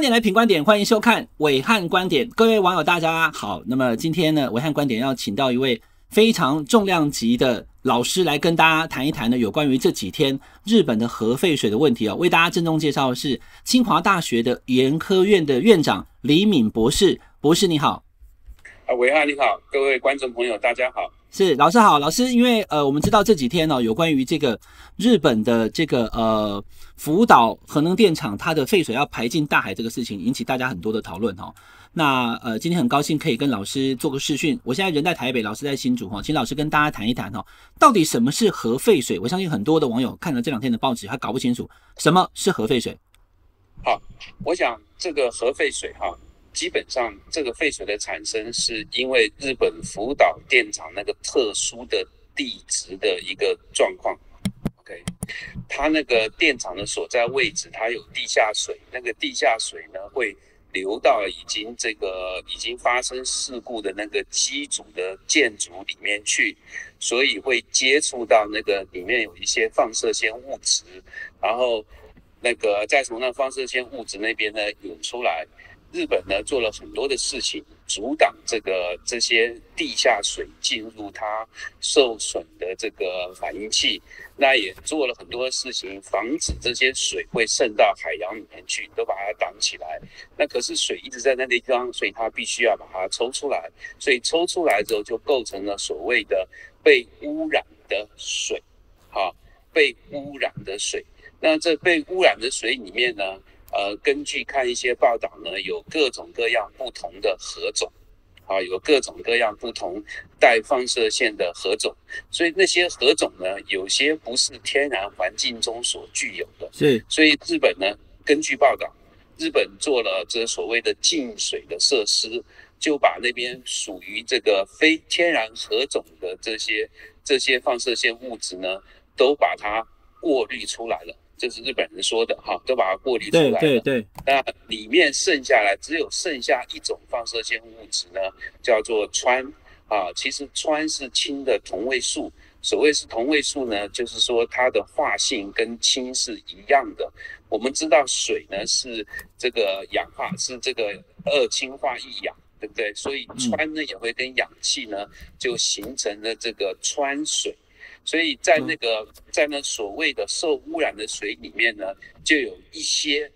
观点来品观点，欢迎收看伟汉观点。各位网友大家好，那么今天呢，伟汉观点要请到一位非常重量级的老师来跟大家谈一谈呢，有关于这几天日本的核废水的问题哦。为大家郑重介绍的是清华大学的研科院的院长李敏博士，博士你好。啊，暐瀚你好，各位观众朋友大家好。是老师好，老师，因为呃，我们知道这几天呢、有关于这个日本的这个呃福岛核能电厂它的废水要排进大海这个事情，引起大家很多的讨论哈、那呃，今天很高兴可以跟老师做个视讯，我现在人在台北，老师在新竹哈、请老师跟大家谈一谈哈、到底什么是核废水？我相信很多的网友看了这两天的报纸还搞不清楚什么是核废水。好，我想这个核废水哈。基本上，这个废水的产生是因为日本福岛电厂那个特殊的地质的一个状况。OK，它那个电厂的所在位置，它有地下水，那个地下水呢会流到已经这个已经发生事故的那个机组的建筑里面去，所以会接触到那个里面有一些放射性物质，然后那个再从那放射性物质那边呢涌出来。日本呢做了很多的事情，阻挡这个这些地下水进入它受损的这个反应器，那也做了很多事情，防止这些水会渗到海洋里面去，都把它挡起来。那可是水一直在那地方，所以它必须要把它抽出来。所以抽出来之后，就构成了所谓的被污染的水，哈，被污染的水。那这被污染的水里面呢？呃，根据看一些报道呢，有各种各样不同的核种，啊，有各种各样不同带放射线的核种，所以那些核种呢，有些不是天然环境中所具有的。是，所以日本呢，根据报道，日本做了这所谓的净水的设施，就把那边属于这个非天然核种的这些这些放射线物质呢，都把它过滤出来了。这是日本人说的哈，都把它过滤出来了。对对对。那里面剩下来只有剩下一种放射性物质呢，叫做氚啊。其实氚是氢的同位素。所谓是同位素呢，就是说它的化性跟氢是一样的。我们知道水呢是这个氧化，是这个二氢化一氧，对不对？所以氚呢也会跟氧气呢就形成了这个氚水。所以在那个在那所谓的受污染的水里面呢，就有一些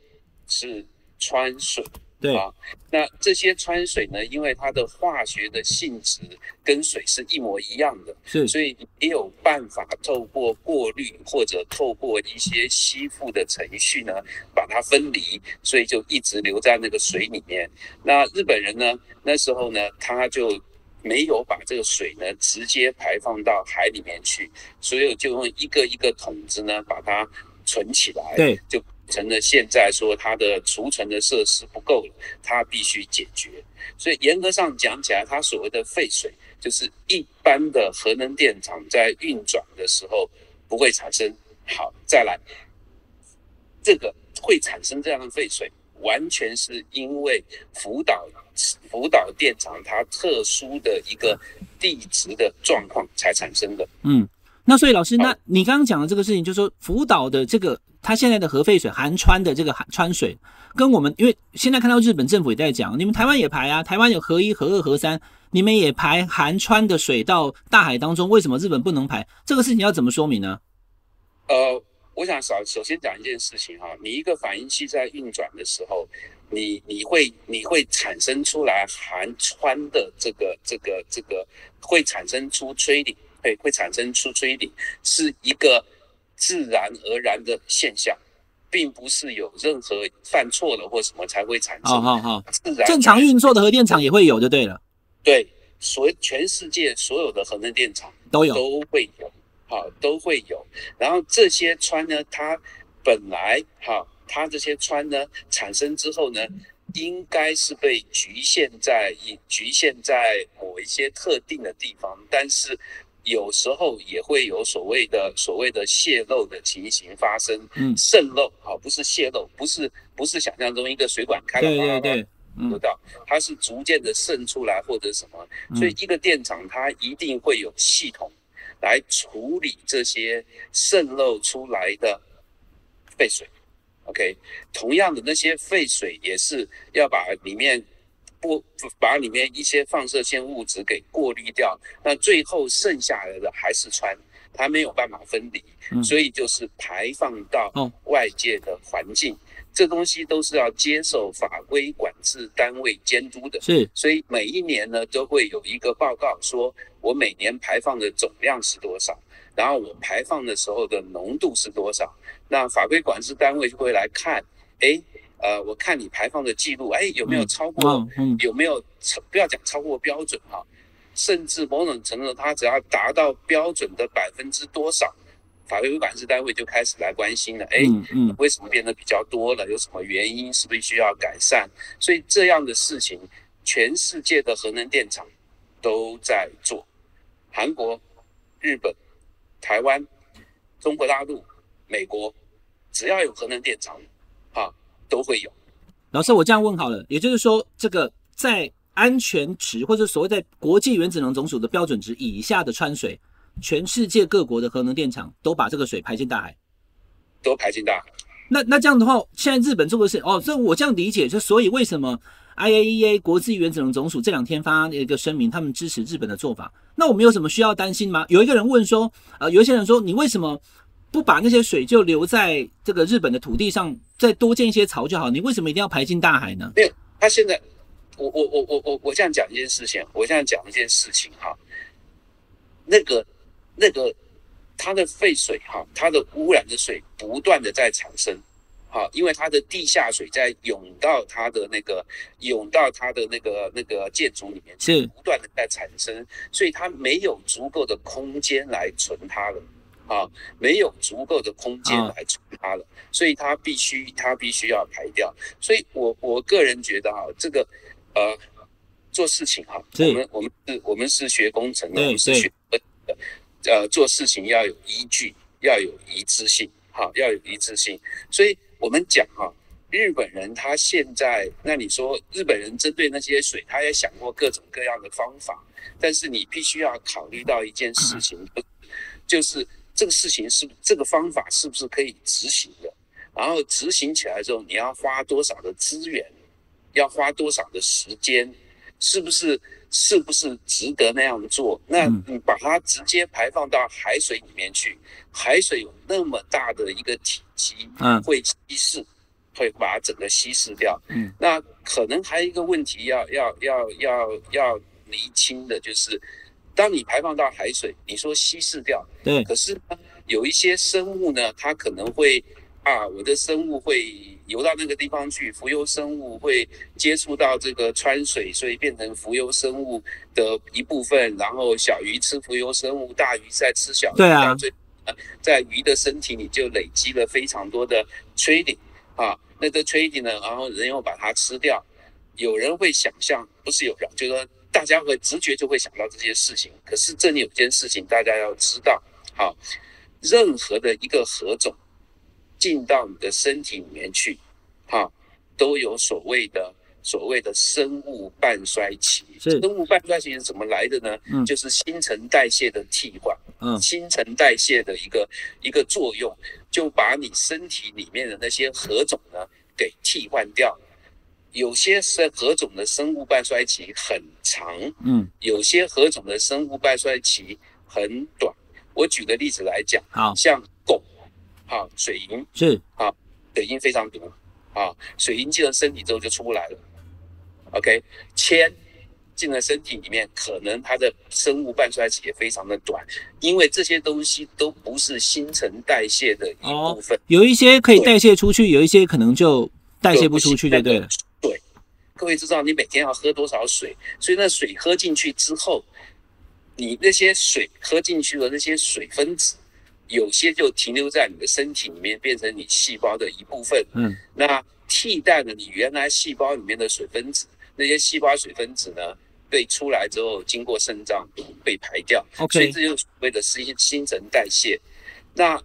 是川水，对啊。那这些川水呢，因为它的化学的性质跟水是一模一样的，是，所以没有办法透过过滤或者透过一些吸附的程序呢，把它分离，所以就一直留在那个水里面。那日本人呢，那时候呢，他就。没有把这个水呢直接排放到海里面去，所以就用一个一个桶子呢把它存起来，对，就成了现在说它的储存的设施不够了，它必须解决。所以严格上讲起来，它所谓的废水就是一般的核能电厂在运转的时候不会产生。好，再来，这个会产生这样的废水，完全是因为福岛。福岛电厂它特殊的一个地质的状况才产生的。嗯，那所以老师，那你刚刚讲的这个事情，就是说福岛的这个它现在的核废水含川的这个含川水，跟我们因为现在看到日本政府也在讲，你们台湾也排啊，台湾有核一、核二、核三，你们也排含川的水到大海当中，为什么日本不能排？这个事情要怎么说明呢？呃，我想首首先讲一件事情哈，你一个反应器在运转的时候。你你会你会产生出来含氚的这个这个这个会产生出吹顶，会会产生出吹顶，是一个自然而然的现象，并不是有任何犯错了或什么才会产生。好好好，自然正常运作的核电厂也会有就对了。对，所全世界所有的核能电厂都有都会有，好都会有。然后这些穿呢，它本来好。它这些穿呢产生之后呢，应该是被局限在局限在某一些特定的地方，但是有时候也会有所谓的所谓的泄漏的情形发生，嗯，渗漏，好，不是泄漏，不是不是想象中一个水管开了，对对对，知道，它是逐渐的渗出来或者什么，所以一个电厂它一定会有系统来处理这些渗漏出来的废水。OK，同样的那些废水也是要把里面不把里面一些放射性物质给过滤掉，那最后剩下来的还是氚，它没有办法分离，所以就是排放到外界的环境。这东西都是要接受法规管制单位监督的，是，所以每一年呢都会有一个报告，说我每年排放的总量是多少，然后我排放的时候的浓度是多少，那法规管制单位就会来看，哎，呃，我看你排放的记录，哎，有没有超过，嗯嗯、有没有超，不要讲超过标准哈，甚至某种程度它只要达到标准的百分之多少。法规管制单位就开始来关心了，哎，为什么变得比较多了？有什么原因？是不是需要改善？所以这样的事情，全世界的核能电厂都在做。韩国、日本、台湾、中国大陆、美国，只要有核能电厂，啊，都会有。老师，我这样问好了，也就是说，这个在安全值或者所谓在国际原子能总署的标准值以下的川水。全世界各国的核能电厂都把这个水排进大海，都排进大海。那那这样的话，现在日本做的是哦，这我这样理解，就所以为什么 IAEA 国际原子能总署这两天发一个声明，他们支持日本的做法？那我们有什么需要担心吗？有一个人问说，呃，有一些人说，你为什么不把那些水就留在这个日本的土地上，再多建一些槽就好？你为什么一定要排进大海呢？没有，他现在，我我我我我我这样讲一件事情，我这样讲一件事情哈，那个。那个它的废水哈，它的污染的水不断的在产生，哈，因为它的地下水在涌到它的那个涌到它的那个那个建筑里面，是。不断的在产生，所以它没有足够的空间来存它了，啊，没有足够的空间来存它了，所以它必须它必须要排掉，所以我我个人觉得哈，这个呃做事情哈，我们我们是我们是学工程的，我们是学的。呃，做事情要有依据，要有一致性，哈，要有一致性。所以我们讲哈，日本人他现在，那你说日本人针对那些水，他也想过各种各样的方法，但是你必须要考虑到一件事情，就是这个事情是这个方法是不是可以执行的？然后执行起来之后，你要花多少的资源，要花多少的时间，是不是？是不是值得那样做？那你把它直接排放到海水里面去，海水有那么大的一个体积，嗯，会稀释，会把它整个稀释掉。嗯，那可能还有一个问题要要要要要厘清的就是，当你排放到海水，你说稀释掉，对，可是呢，有一些生物呢，它可能会啊，我的生物会。游到那个地方去，浮游生物会接触到这个川水，所以变成浮游生物的一部分。然后小鱼吃浮游生物，大鱼在吃小鱼。对啊，在鱼的身体里就累积了非常多的 trading 啊，那个 trading 呢，然后人又把它吃掉。有人会想象，不是有人，就是说大家会直觉就会想到这些事情。可是这里有件事情大家要知道，好，任何的一个何种。进到你的身体里面去，哈，都有所谓的所谓的生物半衰期。生物半衰期是怎么来的呢？嗯，就是新陈代谢的替换。嗯，新陈代谢的一个一个作用，就把你身体里面的那些核种呢给替换掉。有些是何种的生物半衰期很长，嗯，有些何种的生物半衰期很短。我举个例子来讲，好，像汞。好，水银是好，水银非常毒，啊，水银进了身体之后就出不来了。OK，铅进了身体里面，可能它的生物半衰期也非常的短，因为这些东西都不是新陈代谢的一部分。哦，有一些可以代谢出去，有一些可能就代谢不出去，对不对？对，各位知道你每天要喝多少水，所以那水喝进去之后，你那些水喝进去的那些水分子。有些就停留在你的身体里面，变成你细胞的一部分。嗯，那替代了你原来细胞里面的水分子，那些细胞水分子呢，被出来之后经过肾脏被排掉。Okay. 所以这就是所谓的新新陈代谢。那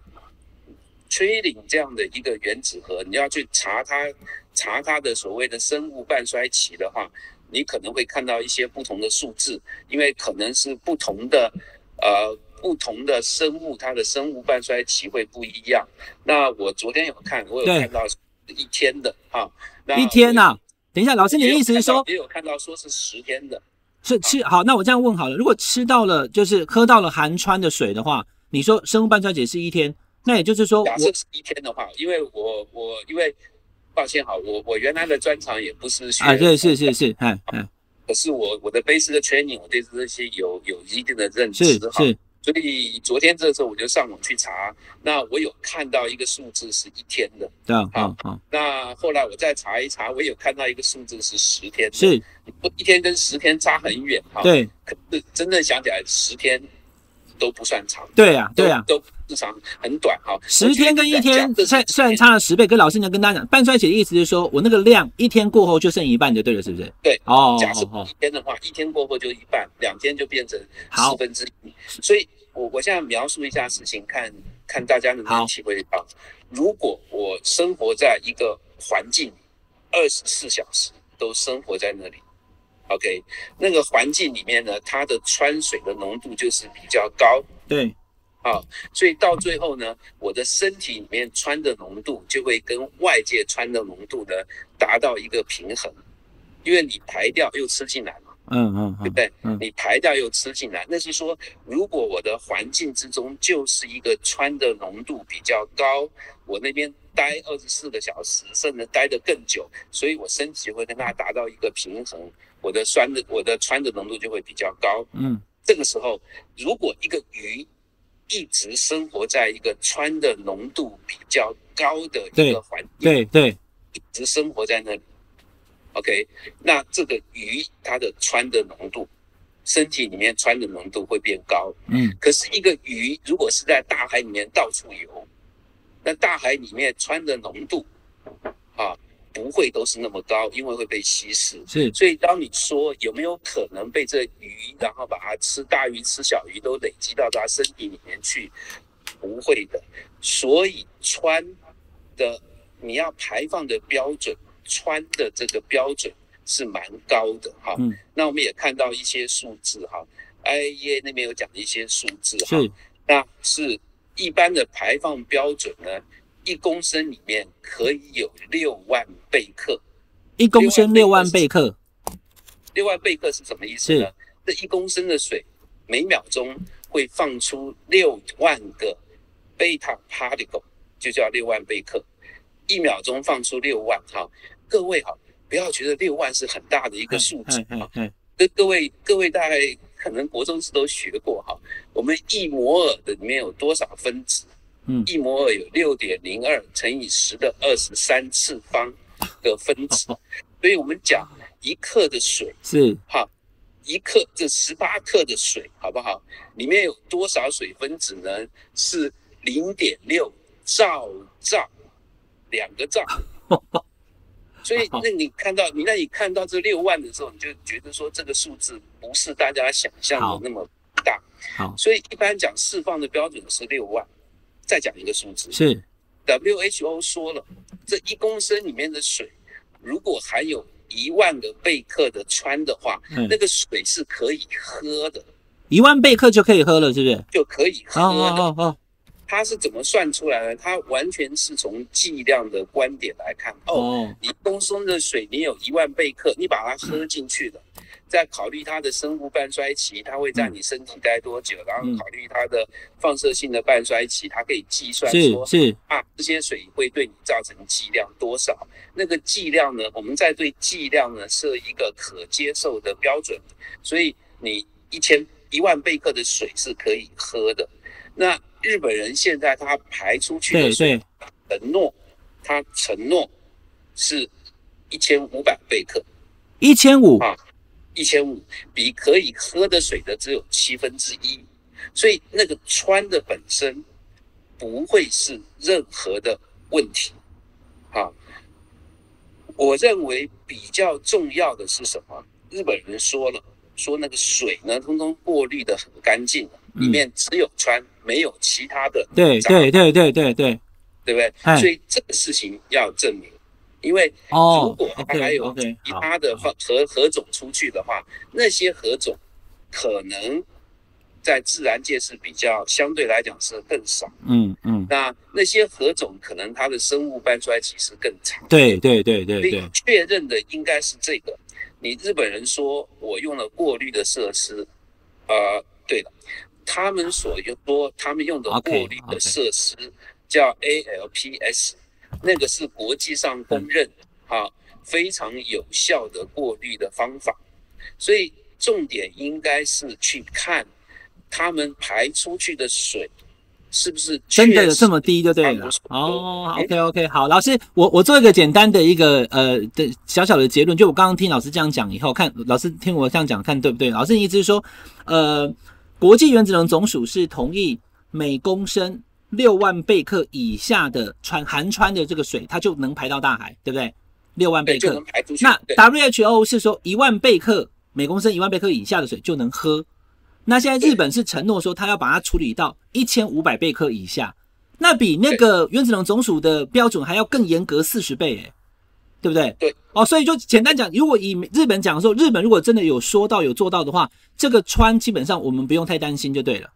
崔林这样的一个原子核，你要去查它查它的所谓的生物半衰期的话，你可能会看到一些不同的数字，因为可能是不同的呃。不同的生物，它的生物半衰期会不一样。那我昨天有看，我有看到一天的哈。一天呐、啊？等一下，老师，你的意思是说也有看到说是十天的，是吃好？那我这样问好了，如果吃到了就是喝到了含氚的水的话，你说生物半衰期是一天，那也就是说，假设是一天的话，因为我我因为抱歉哈，我我原来的专长也不是学啊，对，是是是，哎哎，可是我我的 basic training，我对这些有有一定的认知是是。所以昨天这个时候我就上网去查，那我有看到一个数字是一天的，对啊，好，好。那后来我再查一查，我有看到一个数字是十天的，是，不一天跟十天差很远哈。对，可是真正想起来十天都不算长。对呀，对呀，都日常很短哈。十天跟一天虽虽然差了十倍，跟老师你要跟大家讲，半衰期的意思是说我那个量一天过后就剩一半就对了，是不是？对，哦，假设一天的话，一天过后就一半，两天就变成四分之一，所以。我我现在描述一下事情，看看大家能不能体会到。如果我生活在一个环境，二十四小时都生活在那里，OK，那个环境里面呢，它的川水的浓度就是比较高。对，好，所以到最后呢，我的身体里面川的浓度就会跟外界川的浓度呢达到一个平衡，因为你排掉又吃进来嘛。嗯嗯，对不对？你排掉又吃进来，那是说，如果我的环境之中就是一个川的浓度比较高，我那边待二十四个小时，甚至待得更久，所以我身体会跟它达到一个平衡，我的酸的我的氚的浓度就会比较高。嗯，这个时候，如果一个鱼一直生活在一个氚的浓度比较高的一个环境，对对，一直生活在那里。OK，那这个鱼它的氚的浓度，身体里面氚的浓度会变高。嗯，可是一个鱼如果是在大海里面到处游，那大海里面氚的浓度啊不会都是那么高，因为会被稀释。是，所以当你说有没有可能被这鱼，然后把它吃大鱼吃小鱼都累积到它身体里面去，不会的。所以穿的你要排放的标准。穿的这个标准是蛮高的哈，嗯，那我们也看到一些数字哈，IAEA 那边有讲一些数字哈，是，那是一般的排放标准呢，一公升里面可以有六万贝克，一公升六万贝克，六万贝克是什么意思呢？这一公升的水每秒钟会放出六万个贝塔 particle，就叫六万贝克，一秒钟放出六万哈。各位哈，不要觉得六万是很大的一个数字啊。各各位各位大概可能国中时都学过哈，我们一摩尔的里面有多少分子？嗯，一摩尔有六点零二乘以十的二十三次方的分子，所以我们讲一克的水是哈，一克这十八克的水好不好？里面有多少水分子呢？是零点六兆兆，两个兆。所以，那你看到你那你看到这六万的时候，你就觉得说这个数字不是大家想象的那么大。好，所以一般讲释放的标准是六万。再讲一个数字是，WHO 说了，这一公升里面的水如果含有一万个贝克的氚的话，嗯，那个水是可以喝的。一万贝克就可以喝了，是不是？就可以喝的。哦哦哦。它是怎么算出来的？它完全是从剂量的观点来看。哦，你公升的水，你有一万贝克，你把它喝进去了，再考虑它的生物半衰期，它会在你身体待多久，然后考虑它的放射性的半衰期，它可以计算说是是啊，这些水会对你造成剂量多少？那个剂量呢，我们在对剂量呢设一个可接受的标准。所以你一千一万贝克的水是可以喝的。那日本人现在他排出去的水承诺，他承诺是一千五百贝克，一千五。啊，一千五比可以喝的水的只有七分之一，所以那个穿的本身不会是任何的问题，啊，我认为比较重要的是什么？日本人说了，说那个水呢，通通过滤的很干净。里面只有穿，没有其他的。对对对对对对，对不对？所以这个事情要证明，因为如果它还有其他的核核种出去的话，那些核种可能在自然界是比较相对来讲是更少。嗯嗯。那那些核种可能它的生物搬出来其实更长。对对对对对。确认的应该是这个。你日本人说我用了过滤的设施，呃，对了，他们所用多他们用的过滤的设施叫 ALPS，那个是国际上公认啊非常有效的过滤的方法，所以重点应该是去看他们排出去的水。是不是真的有这么低就对了？哦，OK OK，好，老师，我我做一个简单的一个呃的小小的结论，就我刚刚听老师这样讲以后，看老师听我这样讲，看对不对？老师的意思是说，呃，国际原子能总署是同意每公升六万贝克以下的穿含氚的这个水，它就能排到大海，对不对？六万贝克，那 WHO 是说一万贝克每公升一万贝克以下的水就能喝。那现在日本是承诺说，它要把它处理到一千五百贝克以下，那比那个原子能总署的标准还要更严格四十倍，哎，对不对？对，哦，所以就简单讲，如果以日本讲的时候，日本如果真的有说到有做到的话，这个氚基本上我们不用太担心就对了。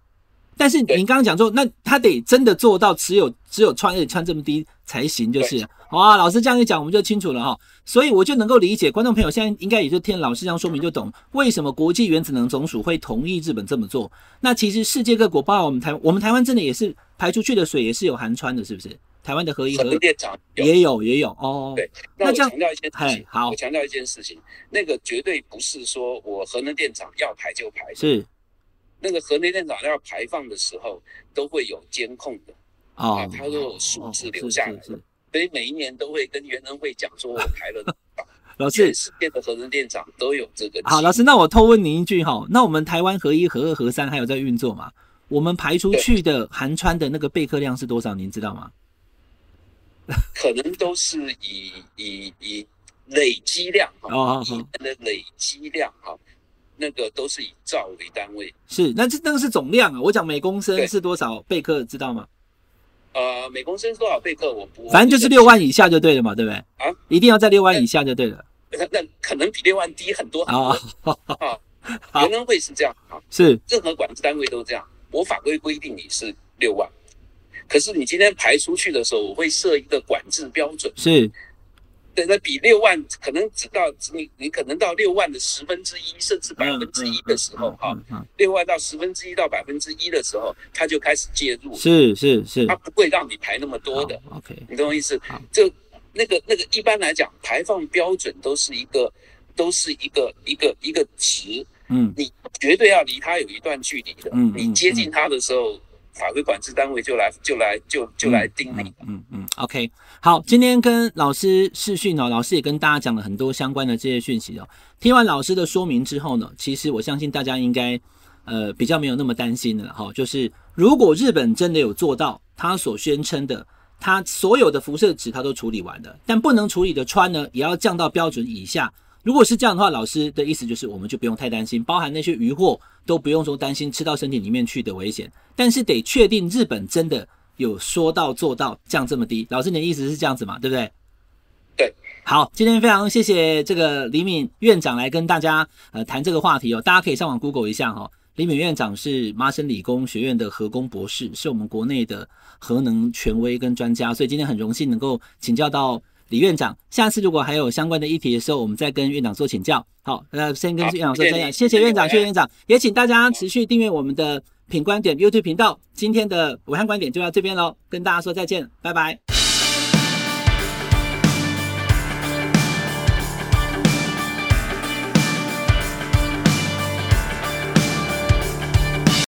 但是您刚刚讲说，那他得真的做到只有只有氚，而且氚这么低才行，就是好啊。老师这样一讲，我们就清楚了哈。所以我就能够理解，观众朋友现在应该也就听老师这样说明就懂，为什么国际原子能总署会同意日本这么做。那其实世界各国，包括我们台，我们台湾真的也是排出去的水也是有含氚的，是不是？台湾的合一核电厂也有也有哦。对，那我强调一件事情，好，我强调一件事情，那个绝对不是说我核能电厂要排就排，是。那个核能电厂要排放的时候，都会有监控的啊，它都有数字留下来的，所以每一年都会跟原能会讲说，我排了多少。老师，全世界的核能电厂都有这个。好，老师，那我偷问您一句哈，那我们台湾核一、核二、核三还有在运作吗？我们排出去的含川的那个备课量是多少？您知道吗？可能都是以以以累积量哈，哦，以的累积量哈。那个都是以兆为单位，是，那这那个是总量啊。我讲每公升是多少贝克，知道吗？呃，每公升是多少贝克？我不，反正就是六万以下就对了嘛，对不对？啊，一定要在六万以下就对了。那那可能比六万低很多很多啊。原能会是这样啊，是，任何管制单位都这样。我法规规定你是六万，可是你今天排出去的时候，我会设一个管制标准。是。对，那比六万可能只到你，你可能到六万的十分之一，甚至百分之一的时候，哈，六万到十分之一到百分之一的时候，他就开始介入。是是是，他不会让你排那么多的。OK，你懂我意思？就那个那个，一般来讲，排放标准都是一个，都是一个一个一个值。嗯，你绝对要离它有一段距离的。嗯，你接近它的时候。法规管制单位就来就来就就来定你。嗯嗯，，OK，好，今天跟老师视讯哦，老师也跟大家讲了很多相关的这些讯息哦。听完老师的说明之后呢，其实我相信大家应该呃比较没有那么担心了哈。就是如果日本真的有做到他所宣称的，他所有的辐射值他都处理完了，但不能处理的氚呢，也要降到标准以下。如果是这样的话，老师的意思就是，我们就不用太担心，包含那些鱼货都不用说担心吃到身体里面去的危险。但是得确定日本真的有说到做到降这么低。老师，你的意思是这样子嘛？对不对？对。好，今天非常谢谢这个李敏院长来跟大家呃谈这个话题哦。大家可以上网 Google 一下哈、李敏院长是麻省理工学院的核工博士，是我们国内的核能权威跟专家，所以今天很荣幸能够请教到。李院长，下次如果还有相关的议题的时候，我们再跟院长做请教。好，那先跟院长说再见，谢谢院长，谢谢院长，也请大家持续订阅我们的品观点 YouTube 频道。今天的武汉观点就到这边喽，跟大家说再见，拜拜。